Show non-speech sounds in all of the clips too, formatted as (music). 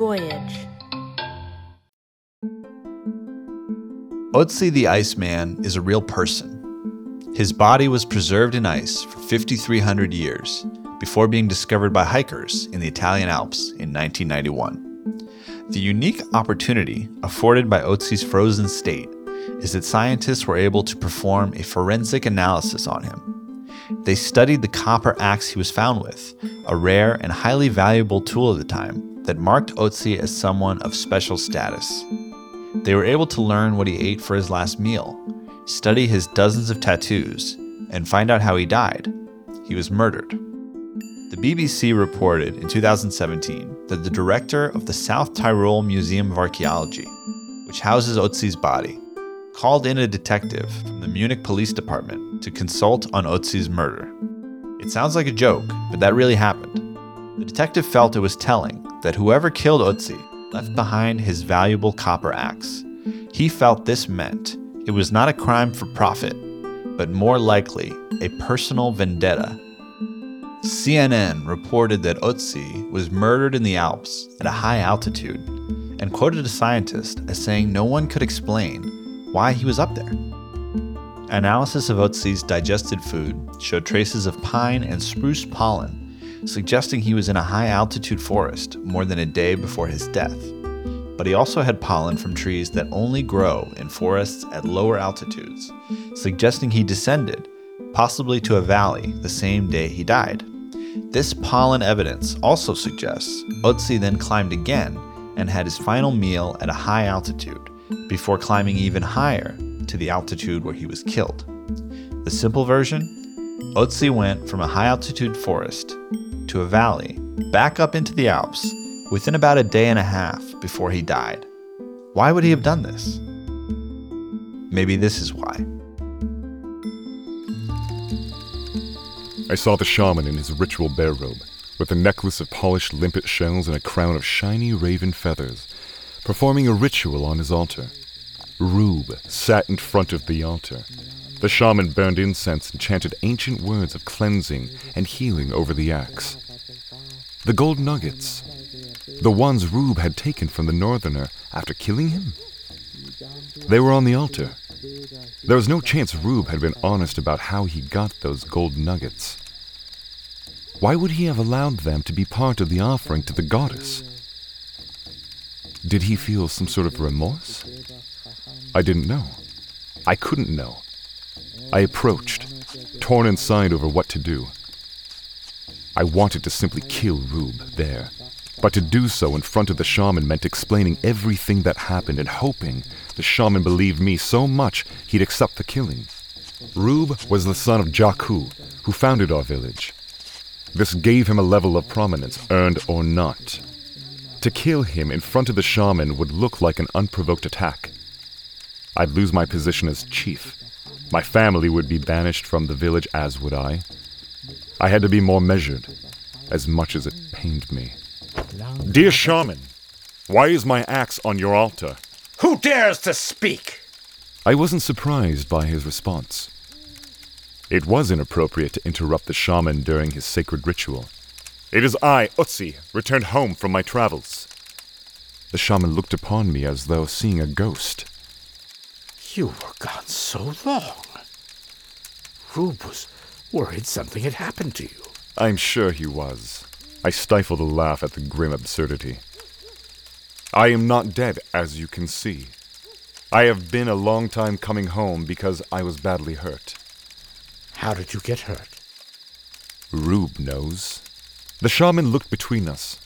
Voyage. Otzi the Iceman is a real person. His body was preserved in ice for 5,300 years before being discovered by hikers in the Italian Alps in 1991. The unique opportunity afforded by Otzi's frozen state is that scientists were able to perform a forensic analysis on him. They studied the copper axe he was found with, a rare and highly valuable tool of the time that marked Otzi as someone of special status. They were able to learn what he ate for his last meal, study his dozens of tattoos, and find out how he died. He was murdered. The BBC reported in 2017 that the director of the South Tyrol Museum of Archaeology, which houses Otzi's body, called in a detective from the Munich Police Department to consult on Otzi's murder. It sounds like a joke, but that really happened. The detective felt it was telling that whoever killed Otzi left behind his valuable copper axe. He felt this meant it was not a crime for profit, but more likely a personal vendetta. CNN reported that Otzi was murdered in the Alps at a high altitude and quoted a scientist as saying no one could explain why he was up there. Analysis of Otzi's digested food showed traces of pine and spruce pollen, suggesting he was in a high altitude forest more than a day before his death. But he also had pollen from trees that only grow in forests at lower altitudes, suggesting he descended, possibly to a valley, the same day he died. This pollen evidence also suggests Otzi then climbed again and had his final meal at a high altitude before climbing even higher to the altitude where he was killed. The simple version Otzi went from a high altitude forest to a valley, back up into the Alps, within about a day and a half before he died. Why would he have done this? Maybe this is why. I saw the shaman in his ritual bear robe, with a necklace of polished limpet shells and a crown of shiny raven feathers, performing a ritual on his altar. Rube sat in front of the altar. The shaman burned incense and chanted ancient words of cleansing and healing over the axe. The gold nuggets, the ones Rube had taken from the northerner after killing him, they were on the altar. There was no chance Rube had been honest about how he got those gold nuggets. Why would he have allowed them to be part of the offering to the goddess? Did he feel some sort of remorse? I didn't know. I couldn't know. I approached, torn inside over what to do. I wanted to simply kill Rube there, but to do so in front of the shaman meant explaining everything that happened and hoping the shaman believed me so much he'd accept the killing. Rube was the son of Jaku, who founded our village. This gave him a level of prominence, earned or not. To kill him in front of the shaman would look like an unprovoked attack. I'd lose my position as chief. My family would be banished from the village, as would I. I had to be more measured, as much as it pained me. Dear shaman, why is my axe on your altar? Who dares to speak? I wasn't surprised by his response. It was inappropriate to interrupt the shaman during his sacred ritual. It is I, Otzi, returned home from my travels. The shaman looked upon me as though seeing a ghost. You were gone so long. Rube was worried something had happened to you. I'm sure he was. I stifled a laugh at the grim absurdity. I am not dead, as you can see. I have been a long time coming home because I was badly hurt. How did you get hurt? Rube knows. The shaman looked between us.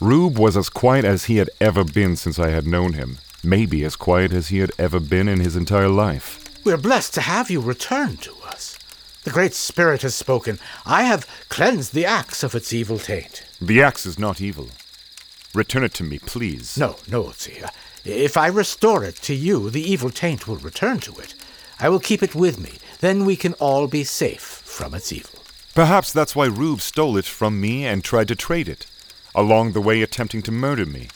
Rube was as quiet as he had ever been since I had known him, maybe as quiet as he had ever been in his entire life. We're blessed to have you return to us. The Great Spirit has spoken. I have cleansed the axe of its evil taint. The axe is not evil. Return it to me, please. No, no, Otzi. If I restore it to you, the evil taint will return to it. I will keep it with me. Then we can all be safe from its evil. Perhaps that's why Rube stole it from me and tried to trade it, along the way attempting to murder me.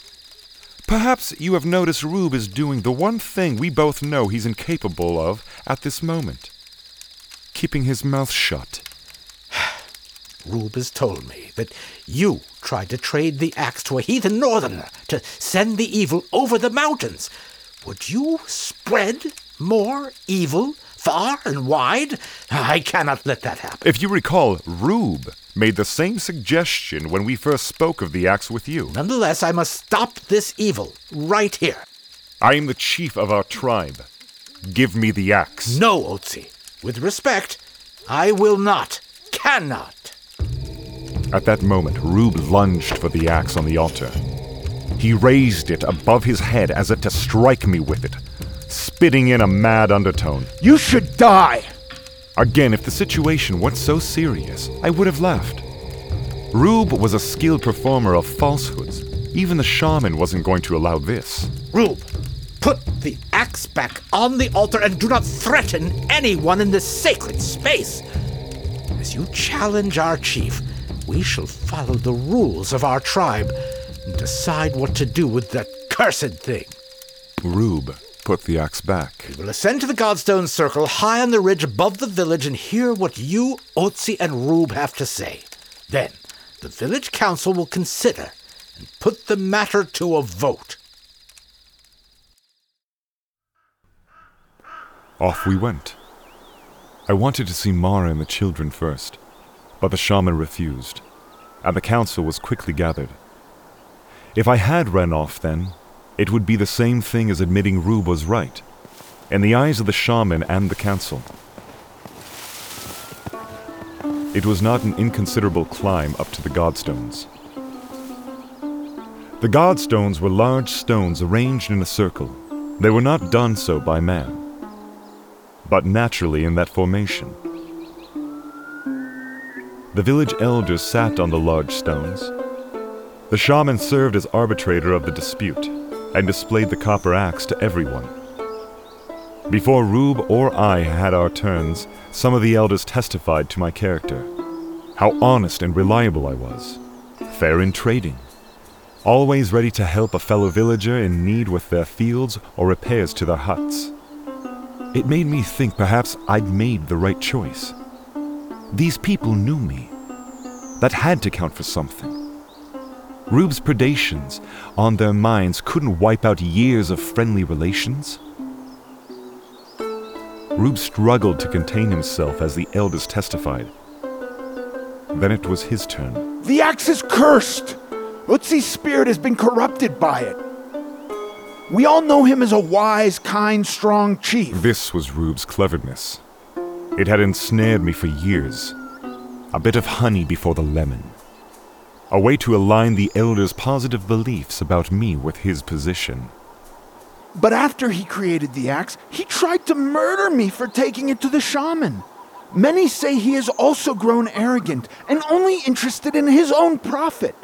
Perhaps you have noticed Rube is doing the one thing we both know he's incapable of at this moment keeping his mouth shut. (sighs) Rube has told me that you tried to trade the axe to a heathen northerner to send the evil over the mountains. Would you spread more evil far and wide? (laughs) I cannot let that happen. If you recall, Rube made the same suggestion when we first spoke of the axe with you. Nonetheless, I must stop this evil right here. I am the chief of our tribe. Give me the axe. No, Otzi. With respect, I will not, cannot. At that moment, Rube lunged for the axe on the altar. He raised it above his head as if to strike me with it, spitting in a mad undertone. You should die! Again, if the situation weren't so serious, I would have laughed. Rube was a skilled performer of falsehoods. Even the shaman wasn't going to allow this. Rube, put the axe back on the altar and do not threaten anyone in this sacred space. As you challenge our chief, we shall follow the rules of our tribe and decide what to do with that cursed thing. Rube put the axe back. We will ascend to the Godstone Circle high on the ridge above the village and hear what you, Otzi, and Rube have to say. Then, the village council will consider and put the matter to a vote. Off we went. I wanted to see Mara and the children first, but the shaman refused, and the council was quickly gathered. If I had run off then, it would be the same thing as admitting Rube was right, in the eyes of the shaman and the council. It was not an inconsiderable climb up to the Godstones. The Godstones were large stones arranged in a circle. They were not done so by man, but naturally in that formation. The village elders sat on the large stones. The shaman served as arbitrator of the dispute and displayed the copper axe to everyone. Before Rube or I had our turns, some of the elders testified to my character. How honest and reliable I was. Fair in trading. Always ready to help a fellow villager in need with their fields or repairs to their huts. It made me think perhaps I'd made the right choice. These people knew me. That had to count for something. Rube's predations on their minds couldn't wipe out years of friendly relations. Rube struggled to contain himself as the elders testified. Then it was his turn. The axe is cursed! Otzi's spirit has been corrupted by it. We all know him as a wise, kind, strong chief. This was Rube's cleverness. It had ensnared me for years. A bit of honey before the lemon. A way to align the elders' positive beliefs about me with his position. But after he created the axe, he tried to murder me for taking it to the shaman. Many say he has also grown arrogant and only interested in his own profit.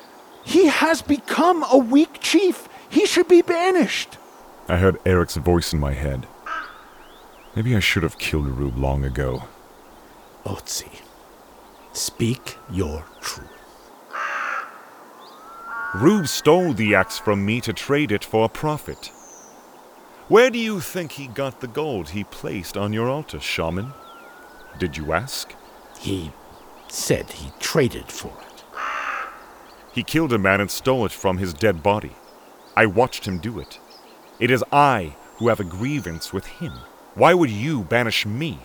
He has become a weak chief. He should be banished. I heard Eric's voice in my head. Maybe I should have killed Rube long ago. Otzi, speak your truth. Rube stole the axe from me to trade it for a profit. Where do you think he got the gold he placed on your altar, shaman? Did you ask? He said he traded for it. He killed a man and stole it from his dead body. I watched him do it. It is I who have a grievance with him. Why would you banish me?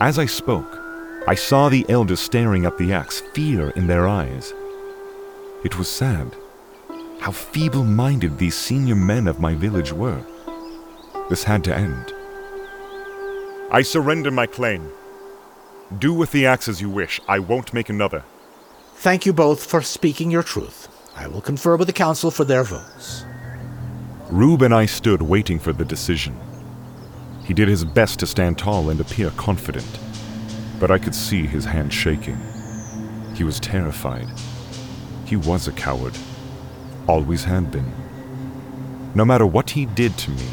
As I spoke, I saw the elders staring at the axe, fear in their eyes. It was sad. How feeble minded these senior men of my village were. This had to end. I surrender my claim. Do with the axe as you wish. I won't make another. Thank you both for speaking your truth. I will confer with the council for their votes. Rube and I stood waiting for the decision. He did his best to stand tall and appear confident, but I could see his hand shaking. He was terrified. He was a coward. Always had been. No matter what he did to me,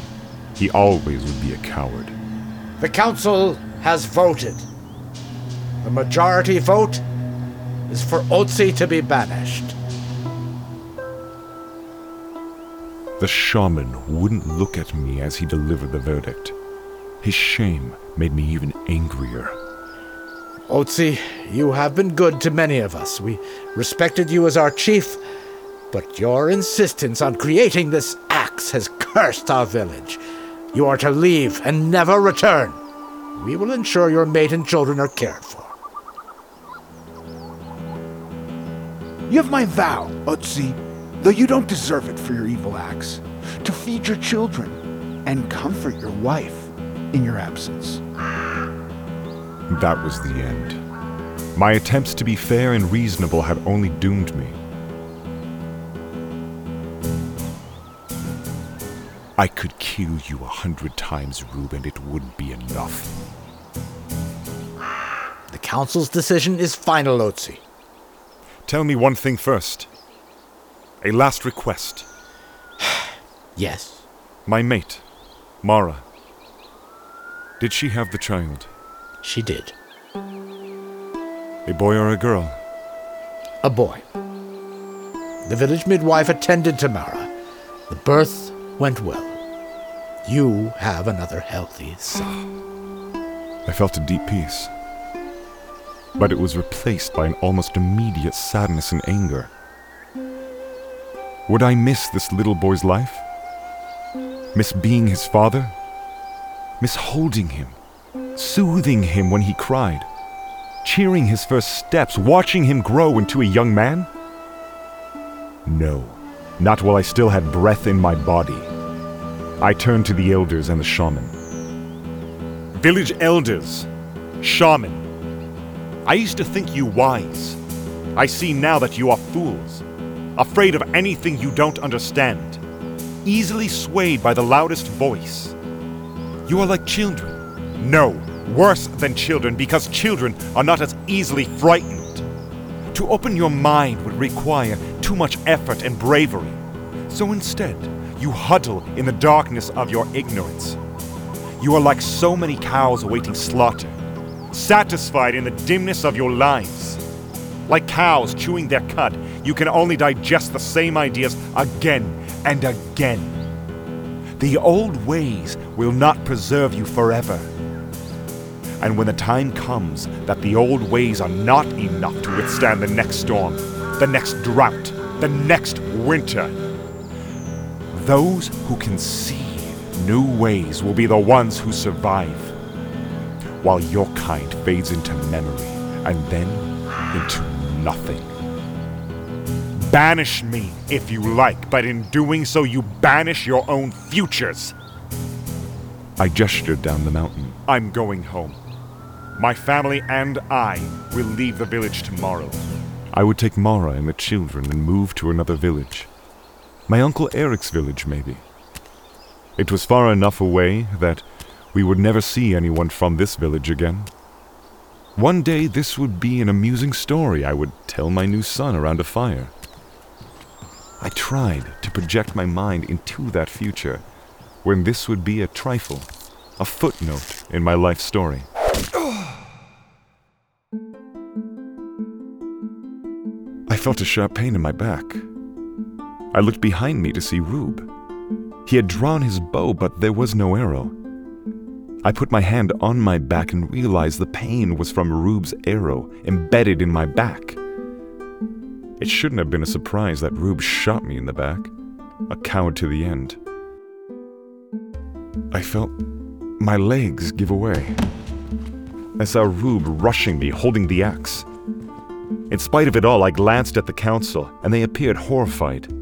he always would be a coward. The council has voted. The majority vote is for Otzi to be banished. The shaman wouldn't look at me as he delivered the verdict. His shame made me even angrier. Otzi, you have been good to many of us. We respected you as our chief, but your insistence on creating this axe has cursed our village. You are to leave and never return. We will ensure your mate and children are cared for. You have my vow, Otzi, though you don't deserve it for your evil acts, to feed your children and comfort your wife in your absence. That was the end. My attempts to be fair and reasonable had only doomed me. I could kill you a hundred times, Rube, and it wouldn't be enough. The council's decision is final, Otzi. Tell me one thing first. A last request. (sighs) Yes. My mate, Mara. Did she have the child? She did. A boy or a girl? A boy. The village midwife attended to Mara. The birth went well. You have another healthy son. I felt a deep peace. But it was replaced by an almost immediate sadness and anger. Would I miss this little boy's life? Miss being his father? Miss holding him, soothing him when he cried, cheering his first steps, watching him grow into a young man? No, not while I still had breath in my body. I turned to the elders and the shaman. Village elders, shaman, I used to think you wise. I see now that you are fools, afraid of anything you don't understand, easily swayed by the loudest voice. You are like children. No, worse than children, because children are not as easily frightened. To open your mind would require too much effort and bravery. So instead, you huddle in the darkness of your ignorance. You are like so many cows awaiting slaughter, satisfied in the dimness of your lives. Like cows chewing their cud, you can only digest the same ideas again and again. The old ways will not preserve you forever. And when the time comes that the old ways are not enough to withstand the next storm, the next drought, the next winter, those who conceive new ways will be the ones who survive, while your kind fades into memory and then into nothing. Banish me if you like, but in doing so, you banish your own futures. I gestured down the mountain. I'm going home. My family and I will leave the village tomorrow. I would take Mara and the children and move to another village. My Uncle Eric's village, maybe. It was far enough away that we would never see anyone from this village again. One day this would be an amusing story I would tell my new son around a fire. I tried to project my mind into that future, when this would be a trifle, a footnote in my life story. I felt a sharp pain in my back. I looked behind me to see Rube. He had drawn his bow, but there was no arrow. I put my hand on my back and realized the pain was from Rube's arrow embedded in my back. It shouldn't have been a surprise that Rube shot me in the back, a coward to the end. I felt my legs give away. I saw Rube rushing me, holding the axe. In spite of it all, I glanced at the council, and they appeared horrified.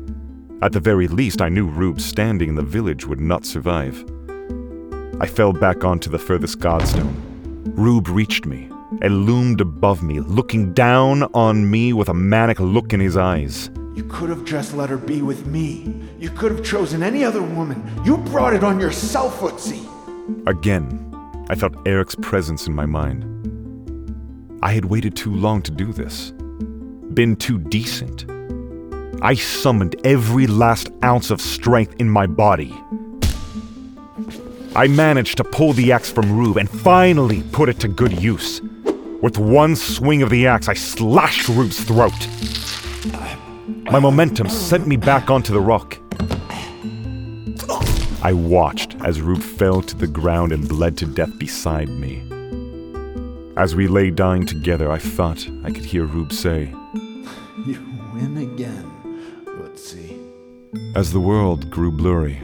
At the very least, I knew Rube standing in the village would not survive. I fell back onto the furthest godstone. Rube reached me and loomed above me, looking down on me with a manic look in his eyes. You could have just let her be with me. You could have chosen any other woman. You brought it on yourself, Otzi. Again, I felt Eric's presence in my mind. I had waited too long to do this, been too decent. I summoned every last ounce of strength in my body. I managed to pull the axe from Rube and finally put it to good use. With one swing of the axe, I slashed Rube's throat. My momentum sent me back onto the rock. I watched as Rube fell to the ground and bled to death beside me. As we lay dying together, I thought I could hear Rube say, You win again, Otzi. As the world grew blurry,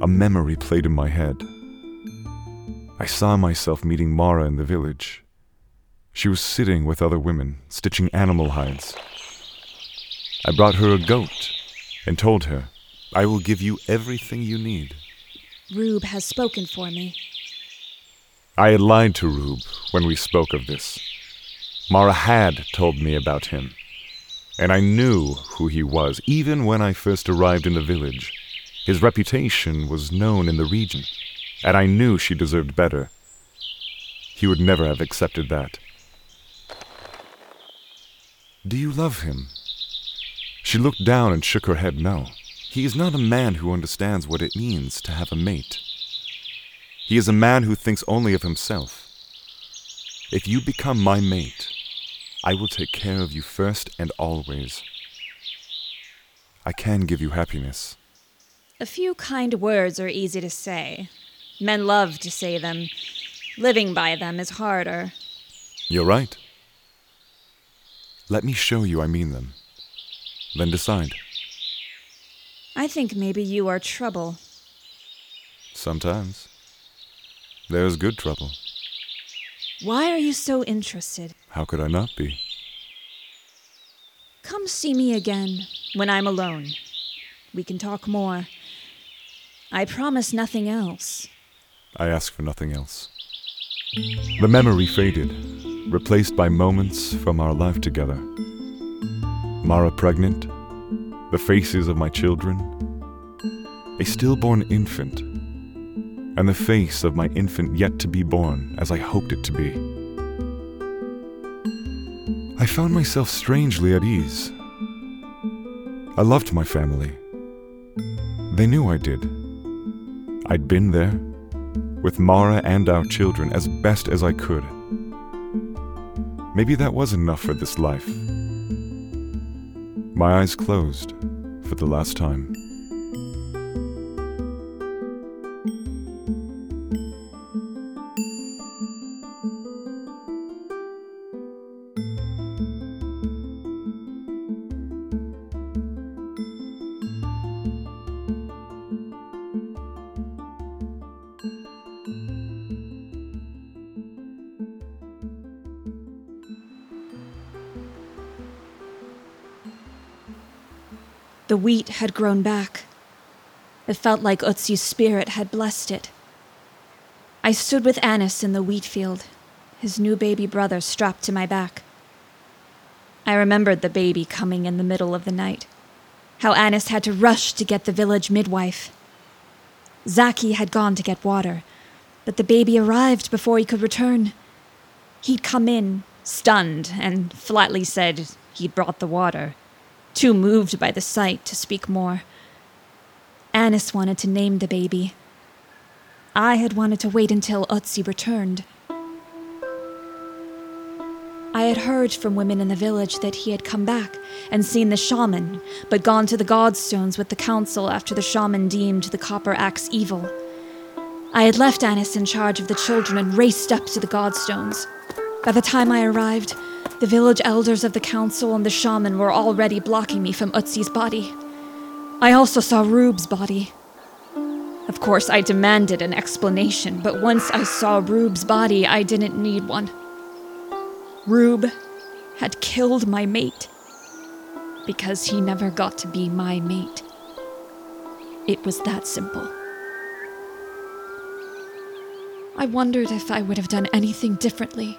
a memory played in my head. I saw myself meeting Mara in the village. She was sitting with other women, stitching animal hides. I brought her a goat and told her, I will give you everything you need. Rube has spoken for me. I had lied to Rube when we spoke of this. Mara had told me about him, and I knew who he was even when I first arrived in the village. His reputation was known in the region, and I knew she deserved better. He would never have accepted that. Do you love him? She looked down and shook her head no. He is not a man who understands what it means to have a mate. He is a man who thinks only of himself. If you become my mate, I will take care of you first and always. I can give you happiness. A few kind words are easy to say. Men love to say them. Living by them is harder. You're right. Let me show you I mean them. Then decide. I think maybe you are trouble. Sometimes. There's good trouble. Why are you so interested? How could I not be? Come see me again when I'm alone. We can talk more. I promise nothing else. I ask for nothing else. The memory faded, replaced by moments from our life together. Mara pregnant, the faces of my children, a stillborn infant, and the face of my infant yet to be born as I hoped it to be. I found myself strangely at ease. I loved my family. They knew I did. I'd been there, with Mara and our children, as best as I could. Maybe that was enough for this life. My eyes closed for the last time. The wheat had grown back. It felt like Otzi's spirit had blessed it. I stood with Anis in the wheat field, his new baby brother strapped to my back. I remembered the baby coming in the middle of the night, how Anis had to rush to get the village midwife. Zaki had gone to get water, but the baby arrived before he could return. He'd come in, stunned, and flatly said he'd brought the water, too moved by the sight to speak more. Anis wanted to name the baby. I had wanted to wait until Otzi returned. I had heard from women in the village that he had come back and seen the shaman, but gone to the godstones with the council after the shaman deemed the copper axe evil. I had left Anis in charge of the children and raced up to the godstones. By the time I arrived, the village elders of the council and the shaman were already blocking me from Otzi's body. I also saw Rube's body. Of course, I demanded an explanation, but once I saw Rube's body, I didn't need one. Rube had killed my mate because he never got to be my mate. It was that simple. I wondered if I would have done anything differently.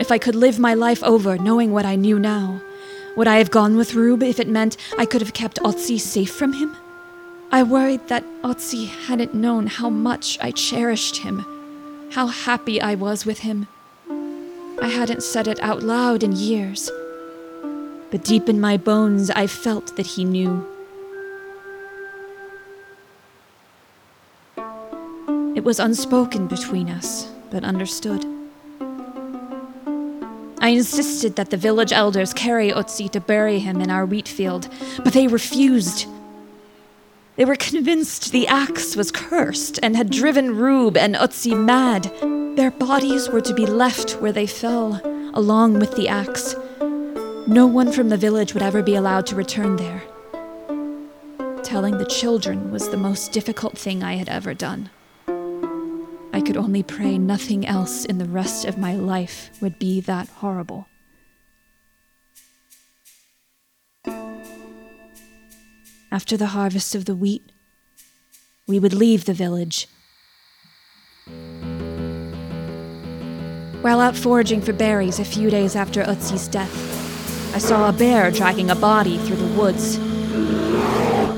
If I could live my life over knowing what I knew now. Would I have gone with Rube if it meant I could have kept Otzi safe from him? I worried that Otzi hadn't known how much I cherished him, how happy I was with him. I hadn't said it out loud in years. But deep in my bones, I felt that he knew. It was unspoken between us, but understood. I insisted that the village elders carry Otzi to bury him in our wheat field, but they refused. They were convinced the axe was cursed and had driven Rube and Otzi mad. Their bodies were to be left where they fell, along with the axe. No one from the village would ever be allowed to return there. Telling the children was the most difficult thing I had ever done. Could only pray nothing else in the rest of my life would be that horrible. After the harvest of the wheat, we would leave the village. While out foraging for berries a few days after Otzi's death, I saw a bear dragging a body through the woods.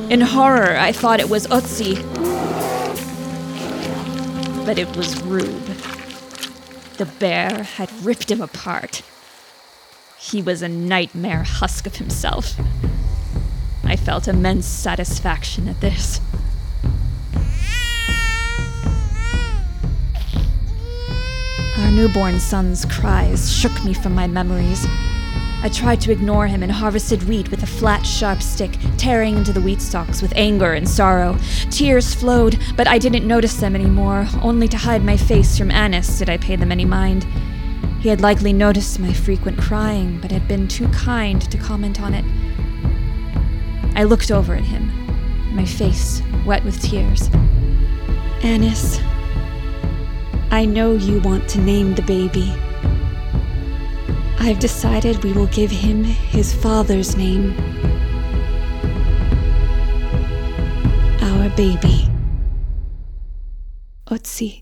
In horror, I thought it was Otzi, but it was Rube. The bear had ripped him apart. He was a nightmare husk of himself. I felt immense satisfaction at this. Our newborn son's cries shook me from my memories. I tried to ignore him and harvested wheat with a flat, sharp stick, tearing into the wheat stalks with anger and sorrow. Tears flowed, but I didn't notice them anymore. Only to hide my face from Annis did I pay them any mind. He had likely noticed my frequent crying, but had been too kind to comment on it. I looked over at him, my face wet with tears. Annis, I know you want to name the baby. I've decided we will give him his father's name. Our baby. Otzi.